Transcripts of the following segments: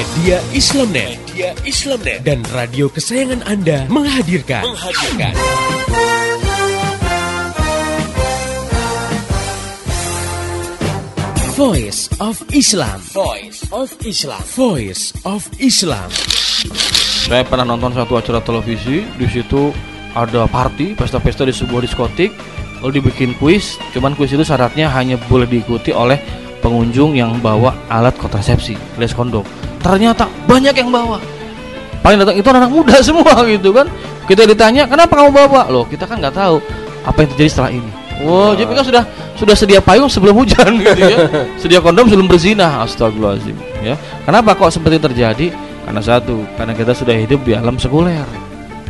Media Islamnet, Media Islamnet dan radio kesayangan Anda menghadirkan menghadirkan Voice of Islam. Voice of Islam. Voice of Islam. Saya pernah nonton satu acara televisi, di situ ada party, pesta-pesta di sebuah diskotik, lalu dibikin kuis. Cuman kuis itu syaratnya hanya boleh diikuti oleh pengunjung yang bawa alat kontrasepsi, alias kondom. Ternyata banyak yang bawa. Paling datang itu anak muda semua gitu kan. Kita ditanya, "Kenapa kamu bawa?" Loh, kita kan nggak tahu apa yang terjadi setelah ini. Wow, jadi kan sudah sudah sedia payung sebelum hujan gitu ya. Sedia kondom sebelum berzina. Astagfirullahaladzim ya. Kenapa kok seperti terjadi? Karena satu, karena kita sudah hidup di alam sekuler.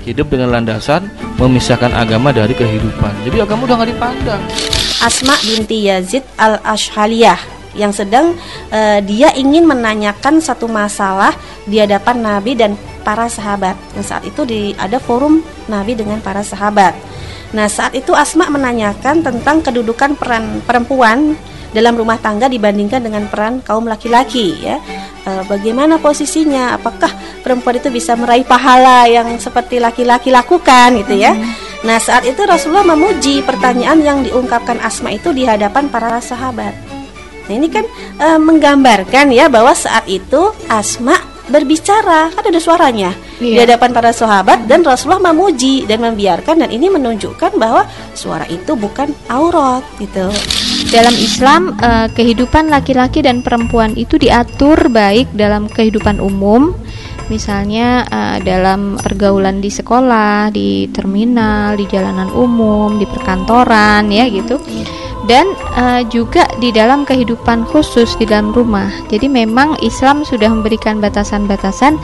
Hidup dengan landasan memisahkan agama dari kehidupan. Jadi agama udah nggak dipandang. Asma binti Yazid al Ashhaliyah yang sedang uh, dia ingin menanyakan satu masalah di hadapan Nabi dan para sahabat. Dan saat itu di ada forum Nabi dengan para sahabat. Nah, saat itu Asma menanyakan tentang kedudukan peran perempuan dalam rumah tangga dibandingkan dengan peran kaum laki-laki ya. E, bagaimana posisinya? Apakah perempuan itu bisa meraih pahala yang seperti laki-laki lakukan gitu ya? Hmm. Nah, saat itu Rasulullah memuji pertanyaan yang diungkapkan Asma itu di hadapan para sahabat. Nah, ini kan e, menggambarkan ya bahwa saat itu Asma berbicara, kan ada suaranya iya. di hadapan para sahabat dan Rasulullah memuji dan membiarkan dan ini menunjukkan bahwa suara itu bukan aurat gitu. Dalam Islam eh, kehidupan laki-laki dan perempuan itu diatur baik dalam kehidupan umum misalnya uh, dalam pergaulan di sekolah, di terminal, di jalanan umum, di perkantoran ya gitu. Dan uh, juga di dalam kehidupan khusus di dalam rumah. Jadi memang Islam sudah memberikan batasan-batasan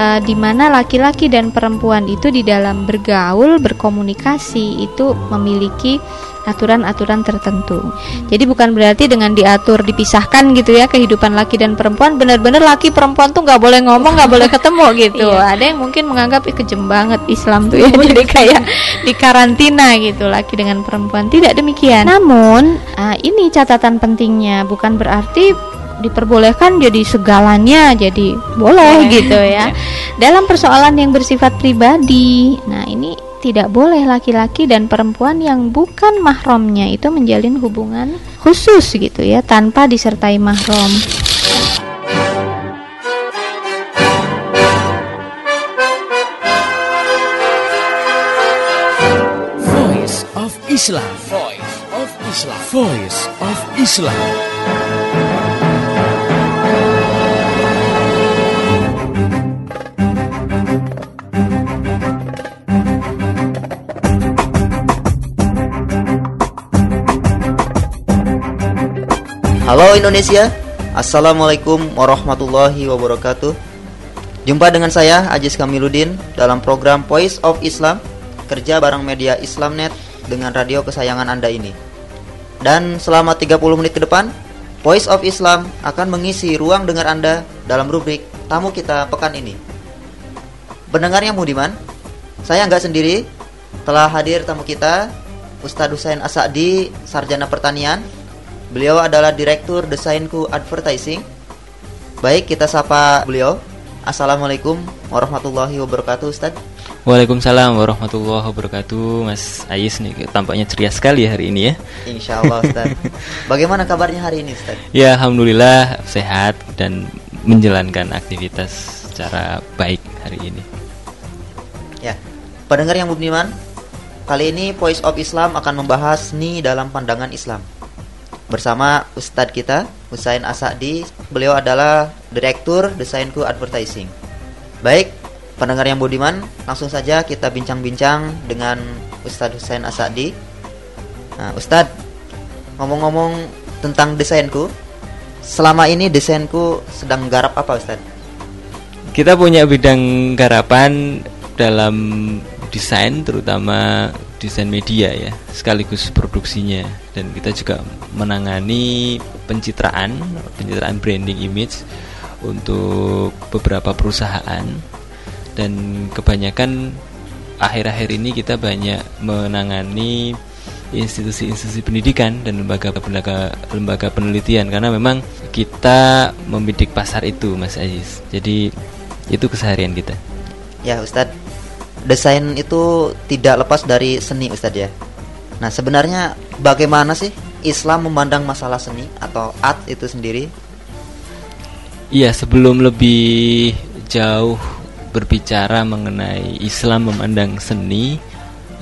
uh, di mana laki-laki dan perempuan itu di dalam bergaul, berkomunikasi itu memiliki aturan-aturan tertentu. Jadi bukan berarti dengan diatur dipisahkan gitu ya kehidupan laki dan perempuan benar-benar laki perempuan tuh nggak boleh ngomong nggak boleh ketemu gitu. iya. Ada yang mungkin menganggap Ih, kejem banget Islam tuh ya jadi kayak di karantina gitu laki dengan perempuan tidak demikian. Namun uh, ini catatan pentingnya bukan berarti diperbolehkan jadi segalanya jadi boleh gitu ya. Dalam persoalan yang bersifat pribadi. Nah, ini tidak boleh laki-laki dan perempuan yang bukan mahramnya itu menjalin hubungan khusus gitu ya tanpa disertai mahram. Voice of Islam. Voice of Islam. Voice of Islam. Halo Indonesia, Assalamualaikum warahmatullahi wabarakatuh. Jumpa dengan saya Ajis Kamiludin dalam program Voice of Islam Kerja bareng media Islamnet dengan radio kesayangan Anda ini. Dan selama 30 menit ke depan Voice of Islam akan mengisi ruang dengar Anda dalam rubrik Tamu Kita Pekan ini. Pendengarnya Mudiman, saya nggak sendiri Telah hadir tamu kita Ustadz Husain Asadi, Sarjana Pertanian Beliau adalah Direktur Desainku Advertising. Baik, kita sapa beliau. Assalamualaikum warahmatullahi wabarakatuh, Ustaz. Waalaikumsalam warahmatullahi wabarakatuh, Mas Ais nih tampaknya ceria sekali hari ini ya. Insya Allah, Ustaz. Bagaimana kabarnya hari ini, Ustaz? Ya, alhamdulillah sehat dan menjalankan aktivitas secara baik hari ini. Ya, pendengar yang budiman, kali ini Voice of Islam akan membahas nih dalam pandangan Islam bersama Ustadz kita Husain Asadi. Beliau adalah Direktur Desainku Advertising. Baik, pendengar yang budiman, langsung saja kita bincang-bincang dengan Ustadz Husain Asadi. Nah, Ustadz, ngomong-ngomong tentang desainku, selama ini desainku sedang garap apa Ustadz? Kita punya bidang garapan dalam desain terutama desain media ya sekaligus produksinya dan kita juga menangani pencitraan pencitraan branding image untuk beberapa perusahaan dan kebanyakan akhir-akhir ini kita banyak menangani institusi-institusi pendidikan dan lembaga-lembaga lembaga penelitian karena memang kita membidik pasar itu Mas Aziz. Jadi itu keseharian kita. Ya Ustadz, desain itu tidak lepas dari seni Ustadz ya. Nah sebenarnya bagaimana sih Islam memandang masalah seni atau art itu sendiri? Iya sebelum lebih jauh berbicara mengenai Islam memandang seni,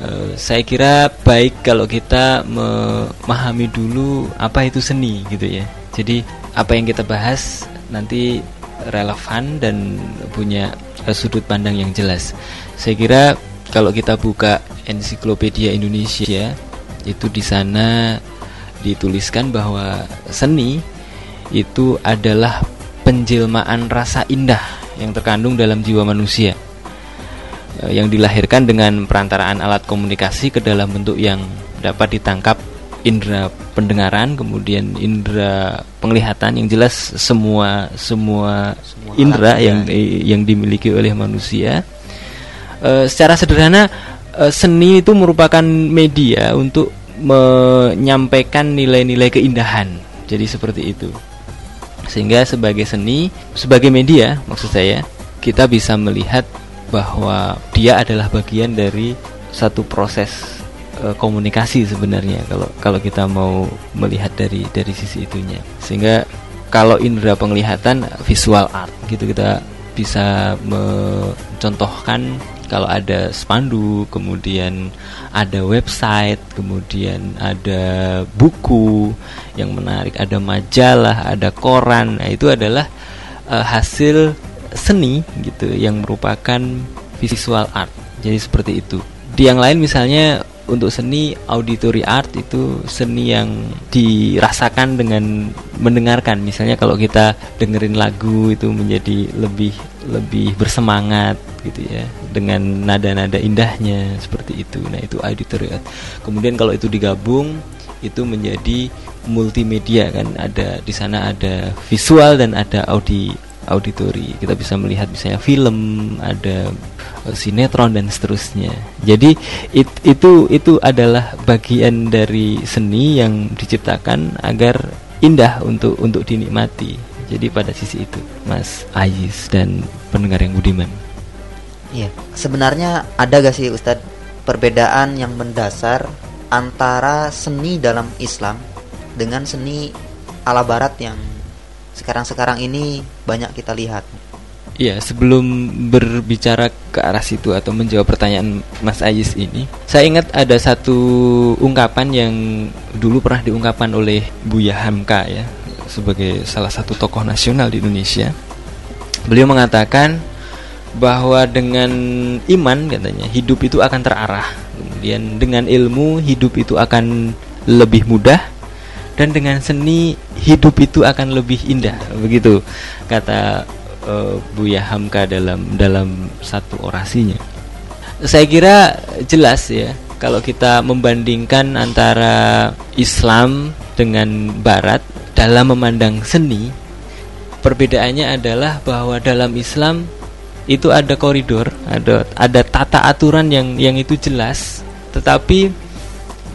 eh, saya kira baik kalau kita memahami dulu apa itu seni gitu ya. Jadi apa yang kita bahas nanti relevan dan punya uh, sudut pandang yang jelas. Saya kira kalau kita buka ensiklopedia Indonesia itu di sana dituliskan bahwa seni itu adalah penjelmaan rasa indah yang terkandung dalam jiwa manusia uh, yang dilahirkan dengan perantaraan alat komunikasi ke dalam bentuk yang dapat ditangkap indera pendengaran kemudian indera penglihatan yang jelas semua semua, semua indera yang ya. yang dimiliki oleh manusia e, secara sederhana e, seni itu merupakan media untuk menyampaikan nilai-nilai keindahan. Jadi seperti itu. Sehingga sebagai seni sebagai media maksud saya kita bisa melihat bahwa dia adalah bagian dari satu proses uh, komunikasi sebenarnya kalau kalau kita mau melihat dari dari sisi itunya. Sehingga kalau indera penglihatan visual art gitu kita bisa mencontohkan kalau ada spanduk, kemudian ada website, kemudian ada buku yang menarik, ada majalah, ada koran. Nah, itu adalah uh, hasil seni gitu yang merupakan visual art. Jadi seperti itu. Di yang lain misalnya untuk seni auditory art itu seni yang dirasakan dengan mendengarkan misalnya kalau kita dengerin lagu itu menjadi lebih lebih bersemangat gitu ya dengan nada-nada indahnya seperti itu. Nah itu auditory art kemudian kalau itu digabung itu menjadi multimedia kan? Ada di sana ada visual dan ada audi auditori. Kita bisa melihat misalnya film ada uh, sinetron dan seterusnya. Jadi it, itu itu adalah bagian dari seni yang diciptakan agar indah untuk untuk dinikmati. Jadi pada sisi itu Mas Ayis dan pendengar yang budiman iya sebenarnya ada gak sih Ustadz perbedaan yang mendasar antara seni dalam Islam dengan seni ala Barat yang sekarang-sekarang ini banyak kita lihat. Iya, sebelum berbicara ke arah situ atau menjawab pertanyaan Mas Ayis ini, saya ingat ada satu ungkapan yang dulu pernah diungkapkan oleh Buya Hamka ya, sebagai salah satu tokoh nasional di Indonesia. Beliau mengatakan bahwa dengan iman katanya hidup itu akan terarah. Kemudian dengan ilmu hidup itu akan lebih mudah. Dan dengan seni hidup itu akan lebih indah. Begitu kata uh, Buya Hamka dalam dalam satu orasinya. Saya kira jelas ya kalau kita membandingkan antara Islam dengan Barat dalam memandang seni perbedaannya adalah bahwa dalam Islam itu ada koridor ada ada tata aturan yang yang itu jelas tetapi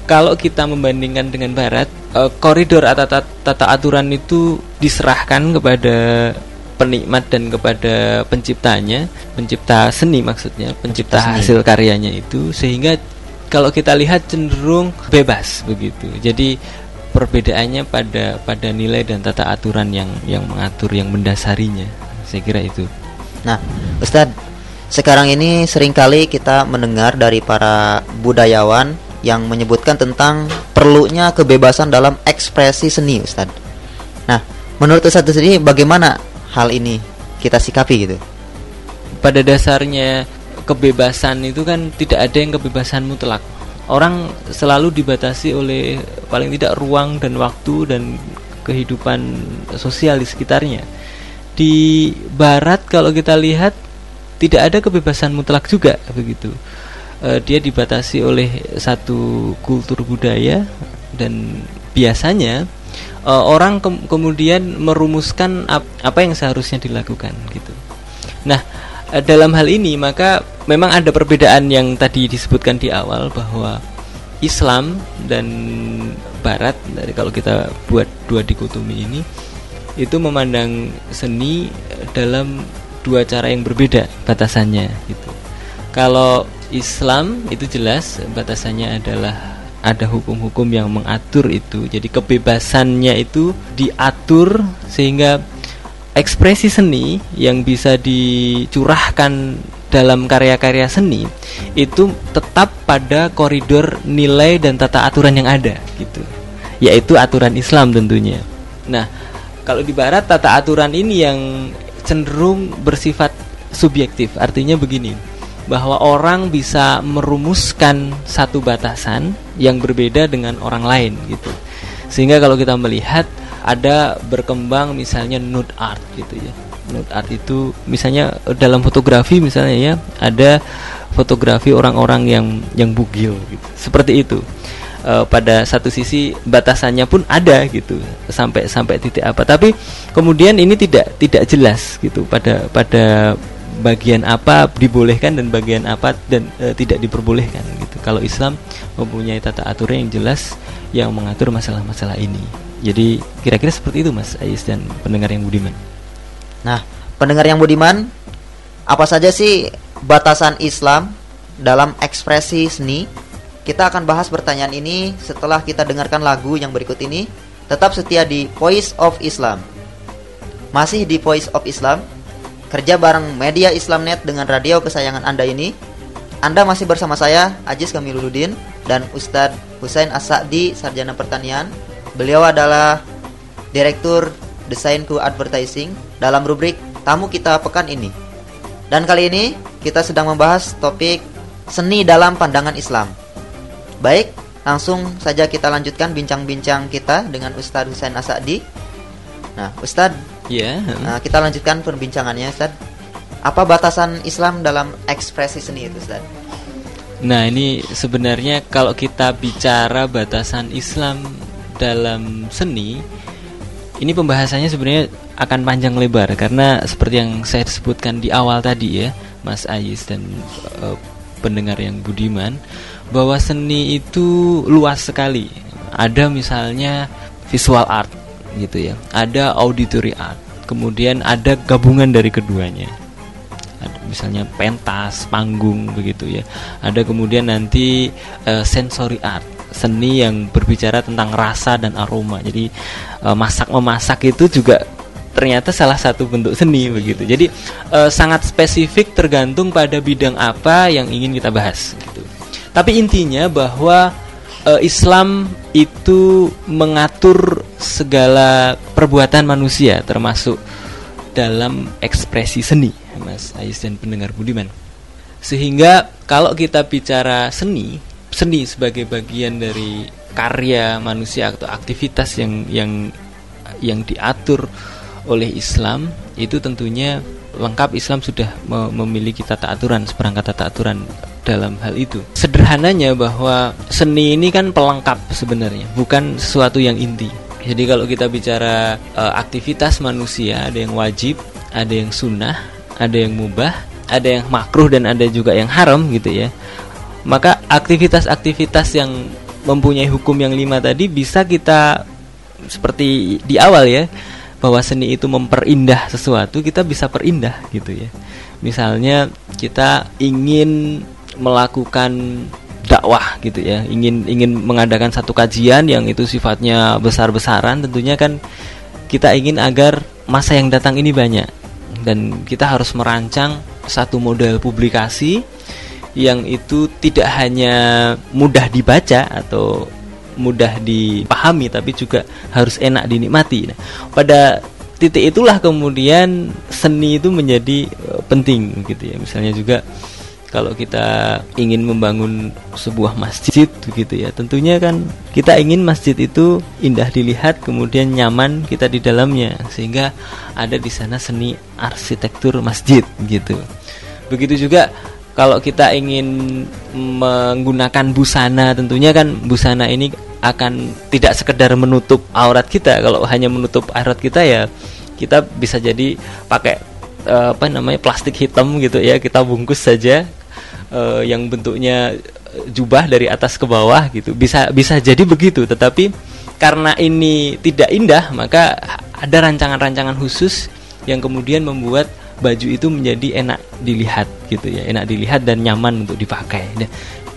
kalau kita membandingkan dengan Barat uh, koridor atau tata, tata aturan itu diserahkan kepada penikmat dan kepada penciptanya, pencipta seni maksudnya, pencipta seni. hasil karyanya itu sehingga kalau kita lihat cenderung bebas begitu. Jadi perbedaannya pada pada nilai dan tata aturan yang yang mengatur yang mendasarinya. Saya kira itu. Nah, Ustadz, sekarang ini sering kali kita mendengar dari para budayawan yang menyebutkan tentang perlunya kebebasan dalam ekspresi seni Ustaz. Nah, menurut Ustaz sendiri bagaimana hal ini kita sikapi gitu? Pada dasarnya kebebasan itu kan tidak ada yang kebebasan mutlak. Orang selalu dibatasi oleh paling tidak ruang dan waktu dan kehidupan sosial di sekitarnya. Di barat kalau kita lihat tidak ada kebebasan mutlak juga begitu uh, dia dibatasi oleh satu kultur budaya dan biasanya uh, orang ke kemudian merumuskan ap apa yang seharusnya dilakukan gitu. Nah, uh, dalam hal ini maka memang ada perbedaan yang tadi disebutkan di awal bahwa Islam dan Barat dari kalau kita buat dua dikotomi ini itu memandang seni dalam dua cara yang berbeda batasannya gitu. Kalau Islam itu jelas batasannya adalah ada hukum-hukum yang mengatur itu. Jadi kebebasannya itu diatur sehingga ekspresi seni yang bisa dicurahkan dalam karya-karya seni itu tetap pada koridor nilai dan tata aturan yang ada gitu. Yaitu aturan Islam tentunya. Nah, kalau di barat tata aturan ini yang cenderung bersifat subjektif. Artinya begini, bahwa orang bisa merumuskan satu batasan yang berbeda dengan orang lain gitu. Sehingga kalau kita melihat ada berkembang misalnya nude art gitu ya. Nude art itu misalnya dalam fotografi misalnya ya, ada fotografi orang-orang yang yang bugil gitu. Seperti itu uh, pada satu sisi batasannya pun ada gitu sampai sampai titik apa tapi kemudian ini tidak tidak jelas gitu pada pada bagian apa dibolehkan dan bagian apa dan e, tidak diperbolehkan gitu. Kalau Islam mempunyai tata aturan yang jelas yang mengatur masalah-masalah ini. Jadi kira-kira seperti itu Mas Ais dan pendengar yang budiman. Nah, pendengar yang budiman, apa saja sih batasan Islam dalam ekspresi seni kita akan bahas pertanyaan ini setelah kita dengarkan lagu yang berikut ini. Tetap setia di Voice of Islam. Masih di Voice of Islam, kerja bareng media Islamnet dengan radio kesayangan Anda ini. Anda masih bersama saya, Ajis Kamiludin, dan Ustadz Husain Asadi, Sarjana Pertanian. Beliau adalah Direktur Desain Ku Advertising dalam rubrik Tamu Kita Pekan ini. Dan kali ini kita sedang membahas topik seni dalam pandangan Islam. Baik, langsung saja kita lanjutkan bincang-bincang kita dengan Ustadz Husain Asadi. Nah, Ustadz, ya, yeah. nah, kita lanjutkan perbincangannya, Ustadz. Apa batasan Islam dalam ekspresi seni itu, Ustadz? Nah, ini sebenarnya kalau kita bicara batasan Islam dalam seni, ini pembahasannya sebenarnya akan panjang lebar karena seperti yang saya sebutkan di awal tadi ya, Mas Ayis dan uh, pendengar yang budiman bahwa seni itu luas sekali. Ada misalnya visual art gitu ya. Ada auditory art. Kemudian ada gabungan dari keduanya. Ada misalnya pentas, panggung begitu ya. Ada kemudian nanti uh, sensory art seni yang berbicara tentang rasa dan aroma. Jadi uh, masak memasak itu juga ternyata salah satu bentuk seni begitu. Jadi uh, sangat spesifik tergantung pada bidang apa yang ingin kita bahas gitu. Tapi intinya bahwa e, Islam itu mengatur segala perbuatan manusia termasuk dalam ekspresi seni, Mas Ais dan pendengar Budiman. Sehingga kalau kita bicara seni, seni sebagai bagian dari karya manusia atau aktivitas yang yang yang diatur oleh Islam itu tentunya lengkap Islam sudah memiliki tata aturan seperangkat tata aturan dalam hal itu. Sederhananya bahwa seni ini kan pelengkap sebenarnya, bukan sesuatu yang inti. Jadi kalau kita bicara e, aktivitas manusia, ada yang wajib, ada yang sunnah, ada yang mubah, ada yang makruh dan ada juga yang haram gitu ya. Maka aktivitas-aktivitas yang mempunyai hukum yang lima tadi bisa kita seperti di awal ya bahwa seni itu memperindah sesuatu kita bisa perindah gitu ya. Misalnya kita ingin melakukan dakwah gitu ya ingin ingin mengadakan satu kajian yang itu sifatnya besar-besaran tentunya kan kita ingin agar masa yang datang ini banyak. Dan kita harus merancang satu model publikasi yang itu tidak hanya mudah dibaca atau mudah dipahami tapi juga harus enak dinikmati. Nah, pada titik itulah kemudian seni itu menjadi eh, penting gitu ya. Misalnya juga kalau kita ingin membangun sebuah masjid begitu ya tentunya kan kita ingin masjid itu indah dilihat kemudian nyaman kita di dalamnya sehingga ada di sana seni arsitektur masjid gitu begitu juga kalau kita ingin menggunakan busana tentunya kan busana ini akan tidak sekedar menutup aurat kita. Kalau hanya menutup aurat kita ya kita bisa jadi pakai apa namanya plastik hitam gitu ya. Kita bungkus saja uh, yang bentuknya jubah dari atas ke bawah gitu. Bisa bisa jadi begitu. Tetapi karena ini tidak indah maka ada rancangan-rancangan khusus yang kemudian membuat baju itu menjadi enak dilihat gitu ya enak dilihat dan nyaman untuk dipakai.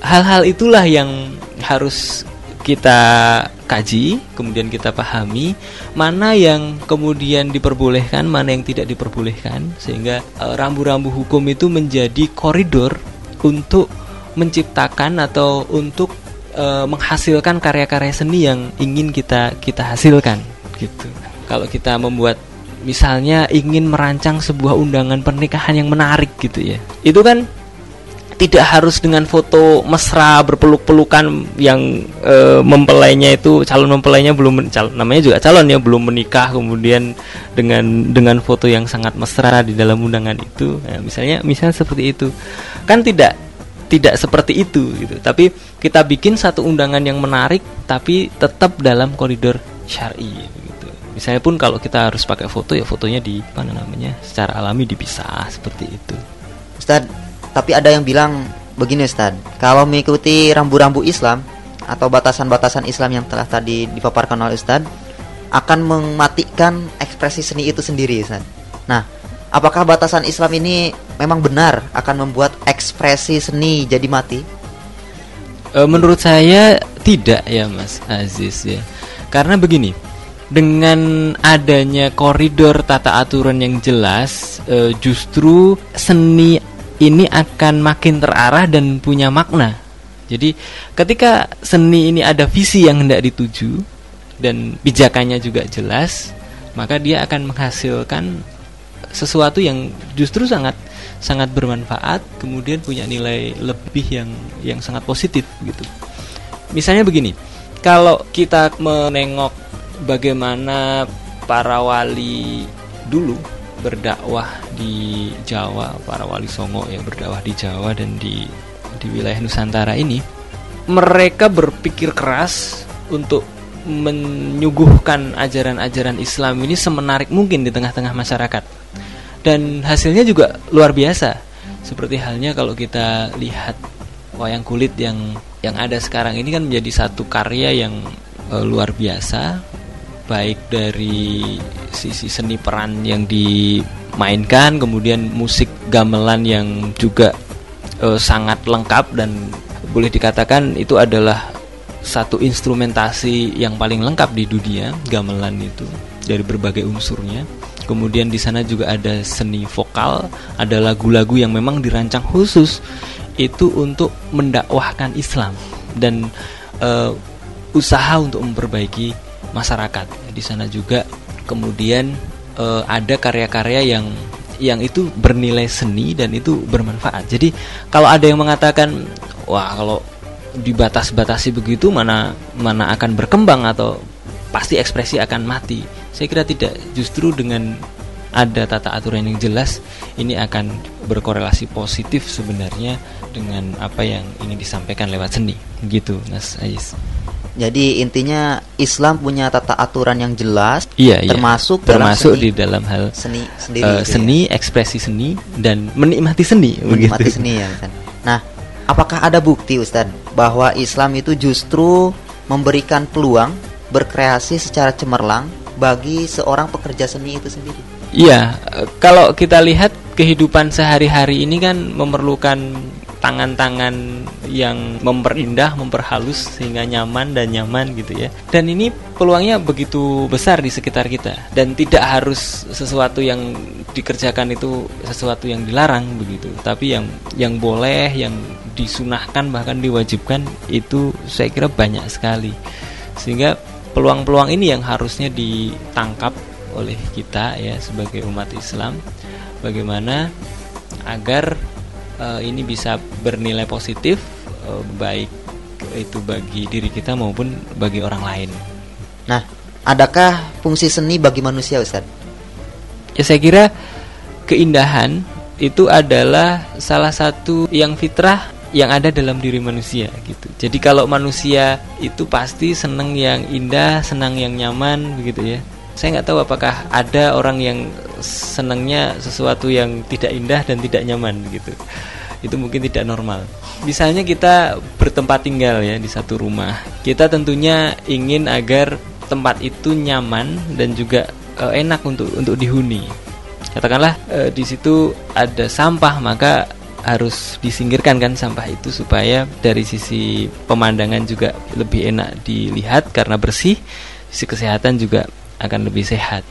Hal-hal itulah yang harus kita kaji kemudian kita pahami mana yang kemudian diperbolehkan mana yang tidak diperbolehkan sehingga eh, rambu-rambu hukum itu menjadi koridor untuk menciptakan atau untuk eh, menghasilkan karya-karya seni yang ingin kita kita hasilkan gitu. Kalau kita membuat misalnya ingin merancang sebuah undangan pernikahan yang menarik gitu ya. Itu kan tidak harus dengan foto mesra berpeluk-pelukan yang e, mempelainya itu calon mempelainya belum men- cal- namanya juga calon ya belum menikah kemudian dengan dengan foto yang sangat mesra di dalam undangan itu. Nah, misalnya misalnya seperti itu. Kan tidak tidak seperti itu gitu. Tapi kita bikin satu undangan yang menarik tapi tetap dalam koridor syar'i misalnya pun kalau kita harus pakai foto ya fotonya di apa namanya secara alami dipisah seperti itu Ustadz, tapi ada yang bilang begini Ustadz, kalau mengikuti rambu-rambu Islam atau batasan-batasan Islam yang telah tadi dipaparkan oleh Ustadz akan mematikan ekspresi seni itu sendiri Ustadz. Nah, apakah batasan Islam ini memang benar akan membuat ekspresi seni jadi mati? E, menurut saya tidak ya Mas Aziz ya. Karena begini, dengan adanya koridor tata aturan yang jelas, e, justru seni ini akan makin terarah dan punya makna. Jadi, ketika seni ini ada visi yang hendak dituju dan pijakannya juga jelas, maka dia akan menghasilkan sesuatu yang justru sangat sangat bermanfaat, kemudian punya nilai lebih yang yang sangat positif gitu. Misalnya begini, kalau kita menengok bagaimana para wali dulu berdakwah di Jawa, para wali Songo yang berdakwah di Jawa dan di di wilayah Nusantara ini, mereka berpikir keras untuk menyuguhkan ajaran-ajaran Islam ini semenarik mungkin di tengah-tengah masyarakat. Dan hasilnya juga luar biasa. Seperti halnya kalau kita lihat wayang kulit yang yang ada sekarang ini kan menjadi satu karya yang e, luar biasa baik dari sisi seni peran yang dimainkan kemudian musik gamelan yang juga e, sangat lengkap dan boleh dikatakan itu adalah satu instrumentasi yang paling lengkap di dunia gamelan itu dari berbagai unsurnya. Kemudian di sana juga ada seni vokal ada lagu-lagu yang memang dirancang khusus itu untuk mendakwahkan Islam dan e, usaha untuk memperbaiki masyarakat di sana juga. Kemudian e, ada karya-karya yang yang itu bernilai seni dan itu bermanfaat. Jadi kalau ada yang mengatakan wah kalau dibatas-batasi begitu mana mana akan berkembang atau pasti ekspresi akan mati. Saya kira tidak. Justru dengan ada tata aturan yang jelas ini akan berkorelasi positif sebenarnya dengan apa yang ingin disampaikan lewat seni. Gitu Mas Ais Jadi intinya Islam punya tata aturan yang jelas, iya iya termasuk termasuk dalam di seni, dalam hal seni sendiri. eh, gitu ya. seni ekspresi seni dan menikmati seni menikmati begitu. seni ya Ustaz. Nah, apakah ada bukti Ustaz bahwa Islam itu justru memberikan peluang berkreasi secara cemerlang bagi seorang pekerja seni itu sendiri? Iya, eh, kalau kita lihat kehidupan sehari-hari ini kan memerlukan tangan-tangan yang memperindah, memperhalus sehingga nyaman dan nyaman gitu ya. Dan ini peluangnya begitu besar di sekitar kita dan tidak harus sesuatu yang dikerjakan itu sesuatu yang dilarang begitu, tapi yang yang boleh, yang disunahkan bahkan diwajibkan itu saya kira banyak sekali. Sehingga peluang-peluang ini yang harusnya ditangkap oleh kita ya sebagai umat Islam bagaimana agar eh, ini bisa bernilai positif eh, baik itu bagi diri kita maupun bagi orang lain. Nah, adakah fungsi seni bagi manusia Ustaz? Ya saya kira keindahan itu adalah salah satu yang fitrah yang ada dalam diri manusia gitu. Jadi kalau manusia itu pasti senang yang indah, senang yang nyaman begitu ya. Saya nggak tahu apakah ada orang yang senangnya sesuatu yang tidak indah dan tidak nyaman gitu. itu mungkin tidak normal. Misalnya kita bertempat tinggal ya di satu rumah, kita tentunya ingin agar tempat itu nyaman dan juga uh, enak untuk untuk dihuni. Katakanlah uh, di situ ada sampah, maka harus disingkirkan kan sampah itu supaya dari sisi pemandangan juga lebih enak dilihat karena bersih, sisi kesehatan juga akan lebih sehat.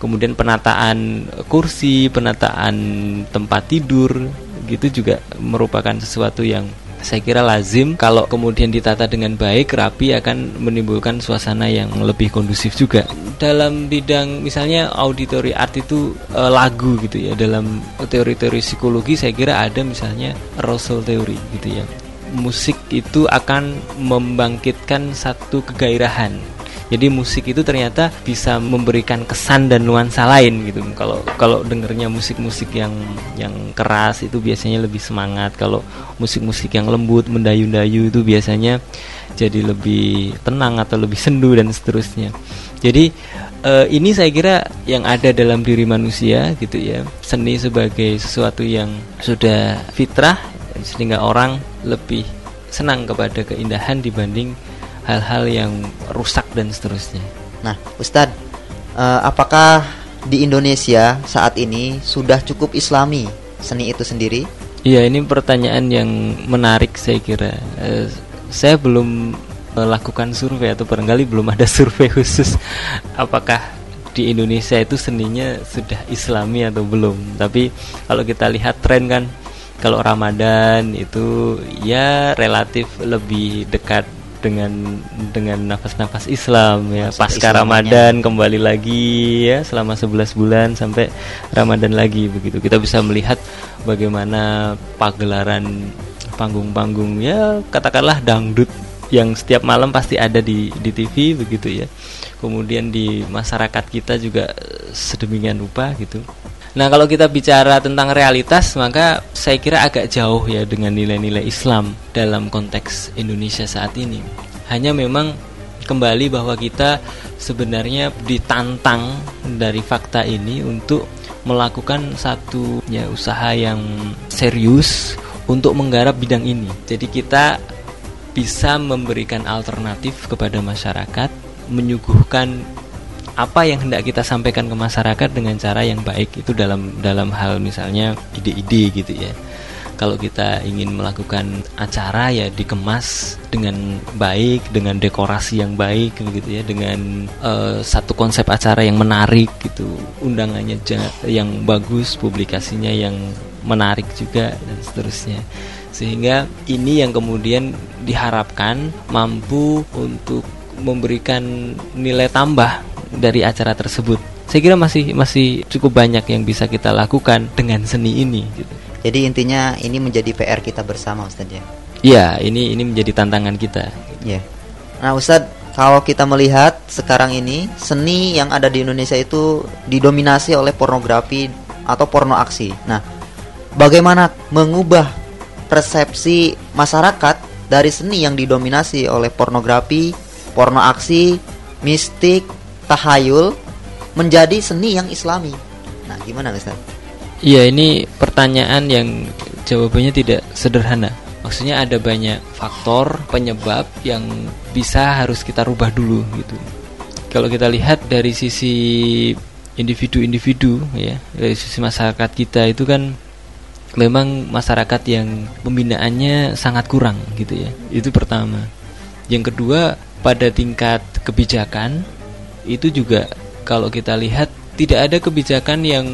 Kemudian penataan kursi, penataan tempat tidur gitu juga merupakan sesuatu yang saya kira lazim. Kalau kemudian ditata dengan baik rapi akan menimbulkan suasana yang lebih kondusif juga. Dalam bidang misalnya auditory art itu e, lagu gitu ya. Dalam teori-teori psikologi saya kira ada misalnya arousal theory gitu ya. Musik itu akan membangkitkan satu kegairahan jadi musik itu ternyata bisa memberikan kesan dan nuansa lain gitu. Kalau kalau dengernya musik-musik yang yang keras itu biasanya lebih semangat. Kalau musik-musik yang lembut, mendayu-dayu itu biasanya jadi lebih tenang atau lebih sendu dan seterusnya. Jadi uh, ini saya kira yang ada dalam diri manusia gitu ya. Seni sebagai sesuatu yang sudah fitrah sehingga orang lebih senang kepada keindahan dibanding hal-hal yang rusak dan seterusnya. Nah, Ustadz, uh, apakah di Indonesia saat ini sudah cukup Islami seni itu sendiri? Iya, ini pertanyaan yang menarik saya kira. Uh, saya belum melakukan survei atau barangkali belum ada survei khusus apakah di Indonesia itu seninya sudah Islami atau belum. Tapi kalau kita lihat tren kan kalau Ramadan itu ya relatif lebih dekat dengan dengan nafas-nafas Islam ya. Pasca Ramadan kembali lagi ya selama 11 bulan sampai Ramadan lagi begitu. Kita bisa melihat bagaimana pagelaran panggung-panggung ya katakanlah dangdut yang setiap malam pasti ada di di TV begitu ya. Kemudian di masyarakat kita juga sedemikian rupa gitu Nah, kalau kita bicara tentang realitas, maka saya kira agak jauh ya dengan nilai-nilai Islam dalam konteks Indonesia saat ini. Hanya memang kembali bahwa kita sebenarnya ditantang dari fakta ini untuk melakukan satu ya usaha yang serius untuk menggarap bidang ini. Jadi kita bisa memberikan alternatif kepada masyarakat, menyuguhkan apa yang hendak kita sampaikan ke masyarakat dengan cara yang baik itu dalam dalam hal misalnya ide-ide gitu ya. Kalau kita ingin melakukan acara ya dikemas dengan baik dengan dekorasi yang baik gitu ya dengan uh, satu konsep acara yang menarik gitu undangannya yang bagus publikasinya yang menarik juga dan seterusnya. Sehingga ini yang kemudian diharapkan mampu untuk memberikan nilai tambah dari acara tersebut. Saya kira masih masih cukup banyak yang bisa kita lakukan dengan seni ini. Gitu. Jadi intinya ini menjadi PR kita bersama Ustaz ya. Iya, ini ini menjadi tantangan kita. Iya. Nah Ustaz, kalau kita melihat sekarang ini seni yang ada di Indonesia itu didominasi oleh pornografi atau porno aksi. Nah, bagaimana mengubah persepsi masyarakat dari seni yang didominasi oleh pornografi, porno aksi, mistik, tahayul menjadi seni yang islami. Nah, gimana Ustaz? Iya, ini pertanyaan yang jawabannya tidak sederhana. Maksudnya ada banyak faktor penyebab yang bisa harus kita rubah dulu gitu. Kalau kita lihat dari sisi individu-individu ya, dari sisi masyarakat kita itu kan memang masyarakat yang pembinaannya sangat kurang gitu ya. Itu pertama. Yang kedua, pada tingkat kebijakan itu juga kalau kita lihat tidak ada kebijakan yang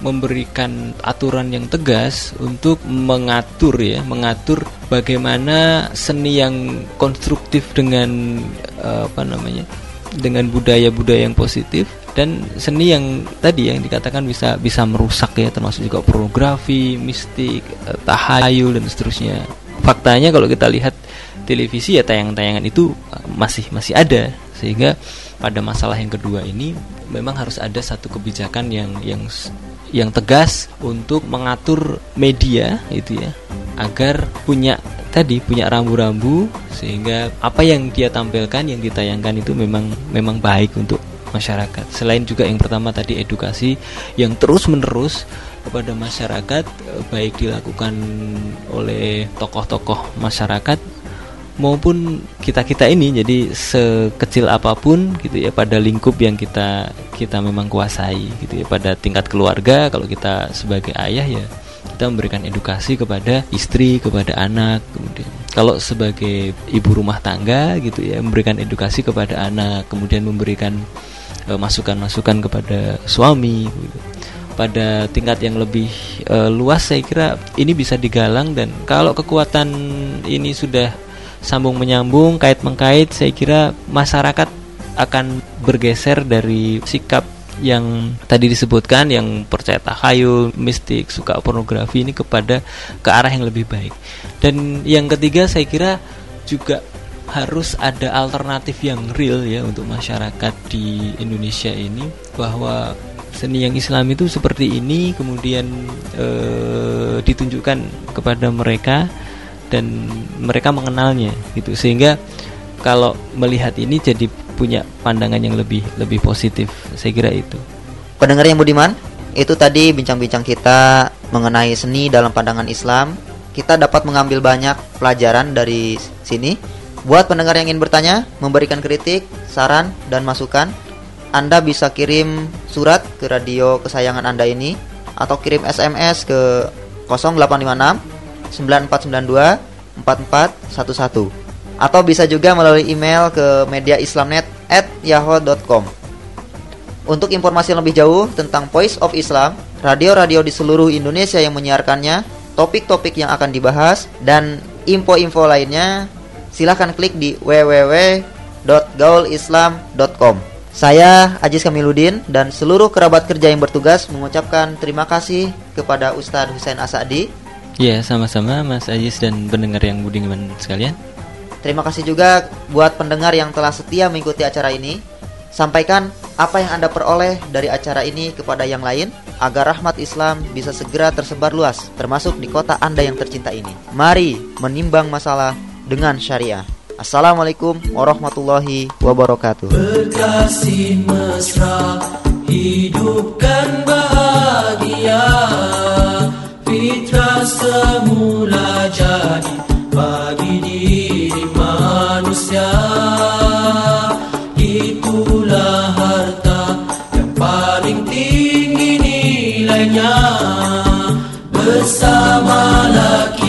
memberikan aturan yang tegas untuk mengatur ya, mengatur bagaimana seni yang konstruktif dengan apa namanya? dengan budaya-budaya yang positif dan seni yang tadi yang dikatakan bisa bisa merusak ya termasuk juga pornografi, mistik, eh, tahayul dan seterusnya. Faktanya kalau kita lihat televisi ya tayangan-tayangan itu eh, masih masih ada sehingga pada masalah yang kedua ini memang harus ada satu kebijakan yang yang yang tegas untuk mengatur media itu ya agar punya tadi punya rambu-rambu sehingga apa yang dia tampilkan yang ditayangkan itu memang memang baik untuk masyarakat. Selain juga yang pertama tadi edukasi yang terus-menerus kepada masyarakat eh, baik dilakukan oleh tokoh-tokoh masyarakat maupun kita-kita ini jadi sekecil apa pun gitu ya pada lingkup yang kita kita memang kuasai gitu ya pada tingkat keluarga kalau kita sebagai ayah ya kita memberikan edukasi kepada istri kepada anak kemudian kalau sebagai ibu rumah tangga gitu ya memberikan edukasi kepada anak kemudian memberikan eh, masukan-masukan kepada suami gitu. pada tingkat yang lebih uh, luas saya kira ini bisa digalang dan kalau kekuatan ini sudah sambung menyambung kait mengkait saya kira masyarakat akan bergeser dari sikap yang tadi disebutkan yang percaya tahayul, mistik, suka pornografi ini kepada ke arah yang lebih baik. Dan yang ketiga saya kira juga harus ada alternatif yang real ya untuk masyarakat di Indonesia ini bahwa seni yang Islam itu seperti ini kemudian e, ditunjukkan kepada mereka dan mereka mengenalnya gitu. Sehingga kalau melihat ini jadi punya pandangan yang lebih lebih positif. Saya kira itu. Pendengar yang budiman itu tadi bincang-bincang kita mengenai seni dalam pandangan Islam. Kita dapat mengambil banyak pelajaran dari sini. Buat pendengar yang ingin bertanya memberikan kritik saran dan masukan anda bisa kirim surat ke radio kesayangan Anda ini atau kirim SMS ke 0856 9492 4411 atau bisa juga melalui email ke mediaislamnet at yahoo.com Untuk informasi lebih jauh tentang Voice of Islam, radio-radio di seluruh Indonesia yang menyiarkannya, topik-topik yang akan dibahas, dan info-info lainnya, silahkan klik di www.gaulislam.com Saya Ajis Kamiludin dan seluruh kerabat kerja yang bertugas mengucapkan terima kasih kepada Ustadz Husain Asadi Ya, sama-sama Mas Ajis dan pendengar yang budiman sekalian. Terima kasih juga buat pendengar yang telah setia mengikuti acara ini. Sampaikan apa yang Anda peroleh dari acara ini kepada yang lain agar rahmat Islam bisa segera tersebar luas termasuk di kota Anda yang tercinta ini. Mari menimbang masalah dengan syariah. Assalamualaikum warahmatullahi wabarakatuh. Berkasih mesra, hidupkan bahagia fitrah semula jadi bagi diri manusia. Itulah harta yang paling tinggi nilainya. Bersamalah kita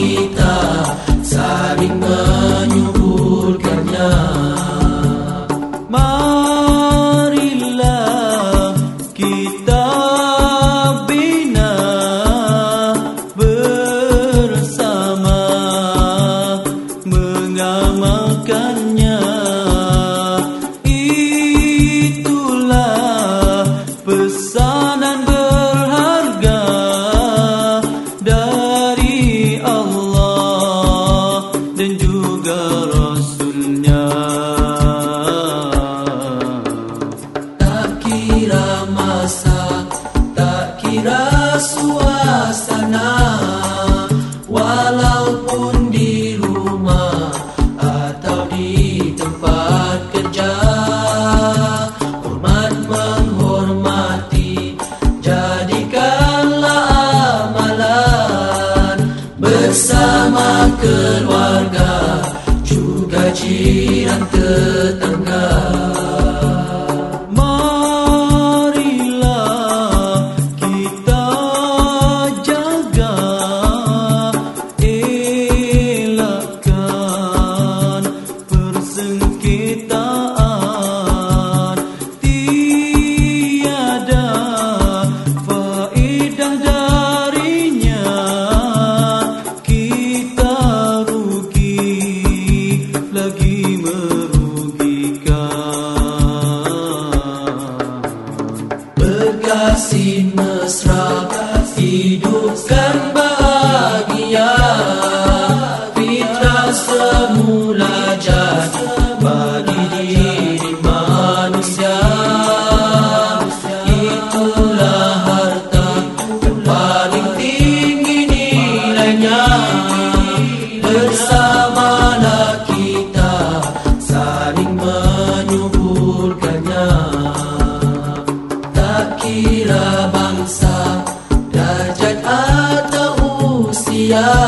love.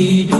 Hidupkan